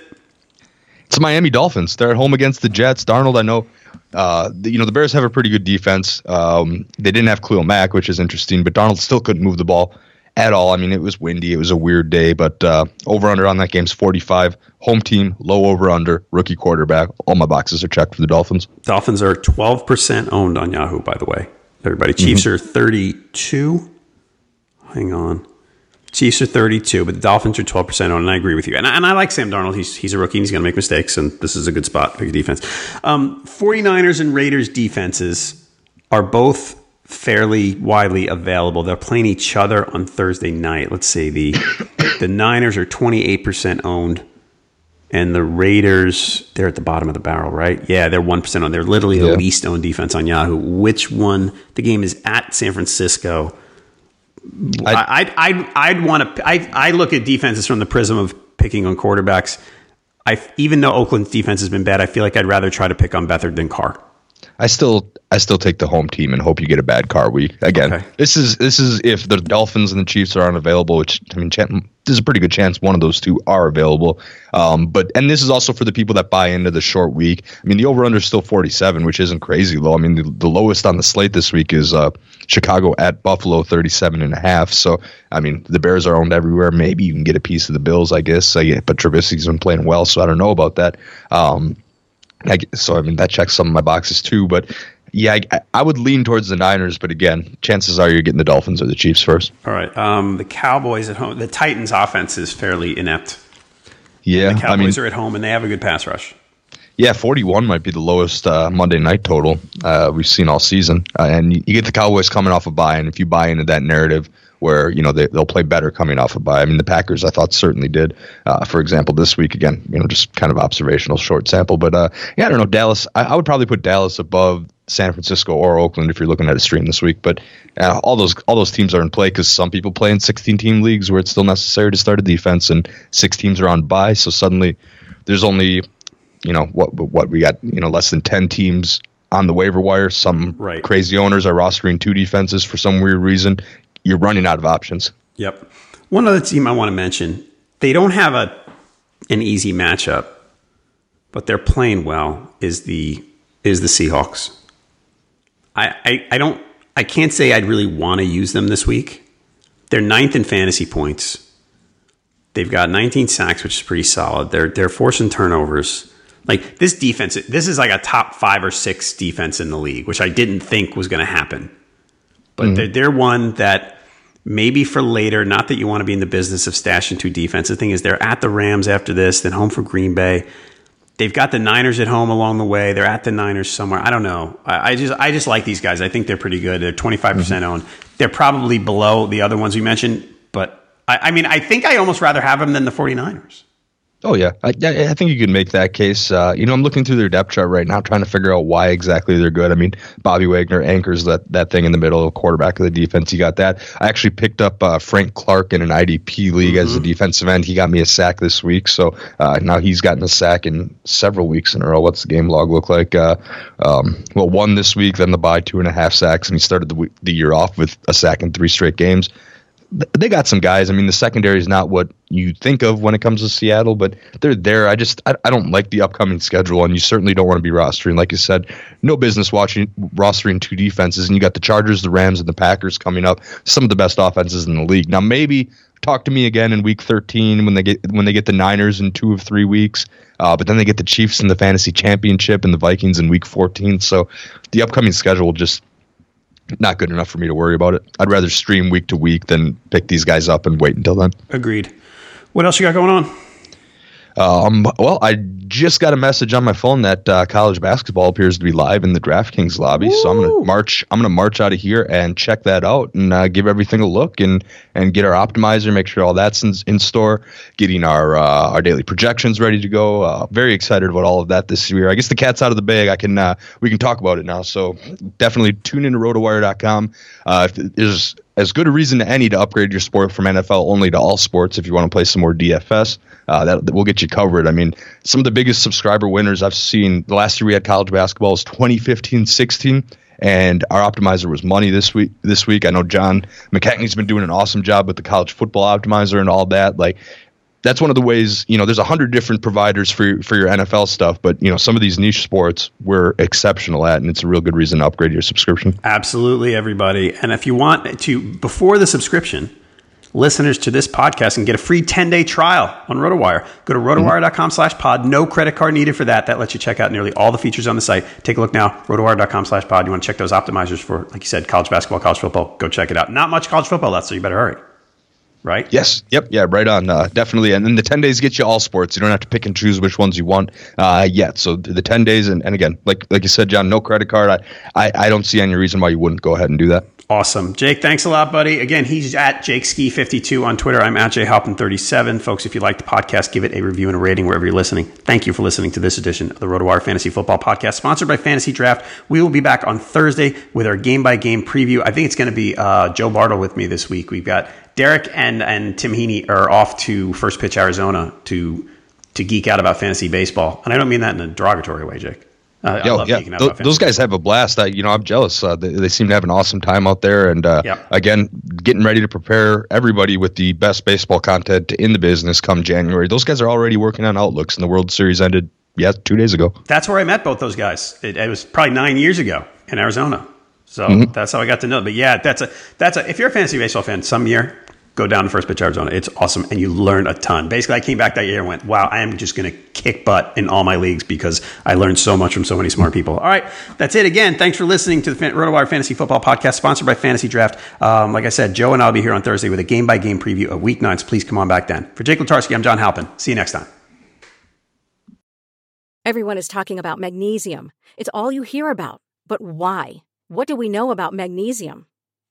Speaker 3: It's Miami Dolphins. They're at home against the Jets. Darnold, I know, uh, the, you know the Bears have a pretty good defense. Um, they didn't have Khalil Mack, which is interesting, but Darnold still couldn't move the ball at all. I mean, it was windy. It was a weird day, but uh, over under on that game's 45. Home team, low over under, rookie quarterback. All my boxes are checked for the Dolphins.
Speaker 2: Dolphins are 12% owned on Yahoo, by the way. Everybody. Chiefs are 32. Hang on. Chiefs are 32, but the Dolphins are 12% owned, and I agree with you. And I, and I like Sam Darnold. He's, he's a rookie, and he's going to make mistakes, and this is a good spot a defense. Um, 49ers and Raiders defenses are both fairly widely available. They're playing each other on Thursday night. Let's see. The, <coughs> the Niners are 28% owned and the Raiders, they're at the bottom of the barrel, right? Yeah, they're 1% on. They're literally the
Speaker 3: Yeah.
Speaker 2: least owned defense on Yahoo. Which one? The game is at San Francisco. I, I, I'd, I'd want to, I, I look at defenses from the prism of picking on quarterbacks. I, even though Oakland's defense has been bad, I feel like I'd rather try to pick on Beathard than Carr.
Speaker 3: I still I still take the home team and hope you get a bad Carr week. Again,
Speaker 2: Okay.
Speaker 3: this is this is if the Dolphins and the Chiefs are unavailable, which I mean, there's a pretty good chance one of those two are available. Um, but and this is also for the people that buy into the short week. I mean, the over under is still 47, which isn't crazy low. I mean, the, the lowest on the slate this week is uh, Chicago at Buffalo, 37 and a half. So I mean, the Bears are owned everywhere. Maybe you can get a piece of the Bills, I guess. Uh, yeah, but Trubisky's been playing well, so I don't know about that. Um, I, so I mean that checks some of my boxes too. But yeah, I, I would lean towards the Niners. But again, chances are you're getting the Dolphins or the Chiefs first.
Speaker 2: All right. Um, the Cowboys at home, the Titans offense is fairly inept.
Speaker 3: Yeah,
Speaker 2: The
Speaker 3: I mean,
Speaker 2: Cowboys are at home and they have a good pass rush.
Speaker 3: yeah, 41 might be the lowest uh, Monday night total uh, we've seen all season. Uh, and you, you get the Cowboys coming off a bye, and if you buy into that narrative where you know they, they'll play better coming off a bye, I mean the Packers I thought certainly did. Uh, for example, this week again, you know, just kind of observational short sample, but uh, yeah, I don't know Dallas. I, I would probably put Dallas above San Francisco or Oakland if you're looking at a stream this week. But uh, all those all those teams are in play because some people play in 16 team leagues where it's still necessary to start a defense, and six teams are on bye, so suddenly there's only you know what what we got you know less than 10 teams on the waiver wire some
Speaker 2: Right.
Speaker 3: crazy owners are rostering two defenses for some weird reason you're running out of options
Speaker 2: Yep. One other team I want to mention, they don't have a an easy matchup, but they're playing well. Is the is the Seahawks? I, I, I don't I can't say I'd really want to use them this week. They're ninth in fantasy points. They've got 19 sacks, which is pretty solid. They're they're forcing turnovers. Like this defense, this is like a top five or six defense in the league, which I didn't think was going to happen. But mm-hmm. they're, they're one that maybe for later. Not that you want to be in the business of stashing two defense. The thing is, they're at the Rams after this, then home for Green Bay. They've got the Niners at home along the way. They're at the Niners somewhere. I don't know. I, I just I just like these guys. I think they're pretty good. They're twenty five percent mm-hmm. owned. They're probably below the other ones we mentioned, but I, I mean I think I almost rather have them than the 49ers.
Speaker 3: Oh yeah, I, I think you could make that case. Uh, you know, I'm looking through their depth chart right now, trying to figure out why exactly they're good. I mean, Bobby Wagner anchors that that thing in the middle, quarterback of the defense. He got that. I actually picked up uh, Frank Clark in an IDP league mm-hmm. as a defensive end. He got me a sack this week, so uh, now he's gotten a sack in several weeks in a row. What's the game log look like? Uh, um, well, one this week, then the bye two and a half sacks, and he started the the year off with a sack in three straight games they got some guys. I mean, the secondary is not what you think of when it comes to Seattle, but they're there. I just I, I don't like the upcoming schedule, and you certainly don't want to be rostering. Like you said, no business watching rostering two defenses, and you got the Chargers, the Rams, and the Packers coming up. Some of the best offenses in the league. Now, maybe talk to me again in Week 13 when they get when they get the Niners in two of three weeks. Uh, but then they get the Chiefs in the fantasy championship and the Vikings in Week 14. So the upcoming schedule just not good enough for me to worry about it. I'd rather stream week to week than pick these guys up and wait until then.
Speaker 2: Agreed. What else you got going on?
Speaker 3: Um, well, I just got a message on my phone that uh, college basketball appears to be live in the DraftKings lobby. So I'm gonna march. I'm gonna march out of here and check that out and uh, give everything a look and and get our optimizer, make sure all that's in, in store, getting our uh, our daily projections ready to go. Uh, very excited about all of that this year. I guess the cat's out of the bag. I can uh, we can talk about it now. So definitely tune into rotowire.com. Uh, if there's as good a reason to any to upgrade your sport from NFL only to all sports if you want to play some more DFS. Uh, that, that will get you covered. I mean, some of the biggest subscriber winners I've seen the last year we had college basketball was 2015 16 and our optimizer was money this week this week i know john mckegney's been doing an awesome job with the college football optimizer and all that like that's one of the ways you know there's a hundred different providers for for your NFL stuff, but you know some of these niche sports we're exceptional at, and it's a real good reason to upgrade your subscription.
Speaker 2: Absolutely, everybody. And if you want to before the subscription, listeners to this podcast can get a free 10 day trial on RotoWire. Go to mm-hmm. rotowire.com slash pod. No credit card needed for that. That lets you check out nearly all the features on the site. Take a look now, rotowire.com slash pod. You want to check those optimizers for, like you said, college basketball, college football. Go check it out. Not much college football left, so you better hurry right?
Speaker 3: Yes. Yep. Yeah. Right on. Uh, definitely. And then the ten days get you all sports. You don't have to pick and choose which ones you want uh, yet. So the ten days, and, and again, like like you said, John, no credit card. I, I I don't see any reason why you wouldn't go ahead and do that.
Speaker 2: Awesome. Jake, thanks a lot, buddy. Again, he's at Jake Ski fifty two on Twitter. I'm at JHalpin37. Folks, if you like the podcast, give it a review and a rating wherever you're listening. Thank you for listening to this edition of the RotoWire Fantasy Football Podcast, sponsored by Fantasy Draft. We will be back on Thursday with our game by game preview. I think it's going to be uh, Joe Bartle with me this week. We've got Derek and, and Tim Heaney are off to First Pitch Arizona to to geek out about fantasy baseball. And I don't mean that in a derogatory way, Jake.
Speaker 3: Uh, Yo, yeah, Th- those guys have a blast. I, you know, I'm jealous. Uh, they, they, seem to have an awesome time out there, and uh, again, getting ready to prepare everybody with the best baseball content in the business come January. Those guys are already working on outlooks, and the World Series ended, yeah, two days ago.
Speaker 2: That's where I met both those guys. It, it was probably nine years ago in Arizona. So mm-hmm. that's how I got to know. But yeah, that's a that's a. If you're a fantasy baseball fan, some year go down to first pitch Arizona. It's awesome, and you learn a ton. Basically, I came back that year and went, "Wow, I am just going to kick butt in all my leagues because I learned so much from so many smart people." All right, that's it. Again, thanks for listening to the RotoWire Fantasy Football Podcast, sponsored by Fantasy Draft. Um, like I said, Joe and I'll be here on Thursday with a game by game preview of Week Nine. So please come on back then. For Jake Latarski, I'm John Halpin. See you next time.
Speaker 6: Everyone is talking about magnesium. It's all you hear about. But why? What do we know about magnesium?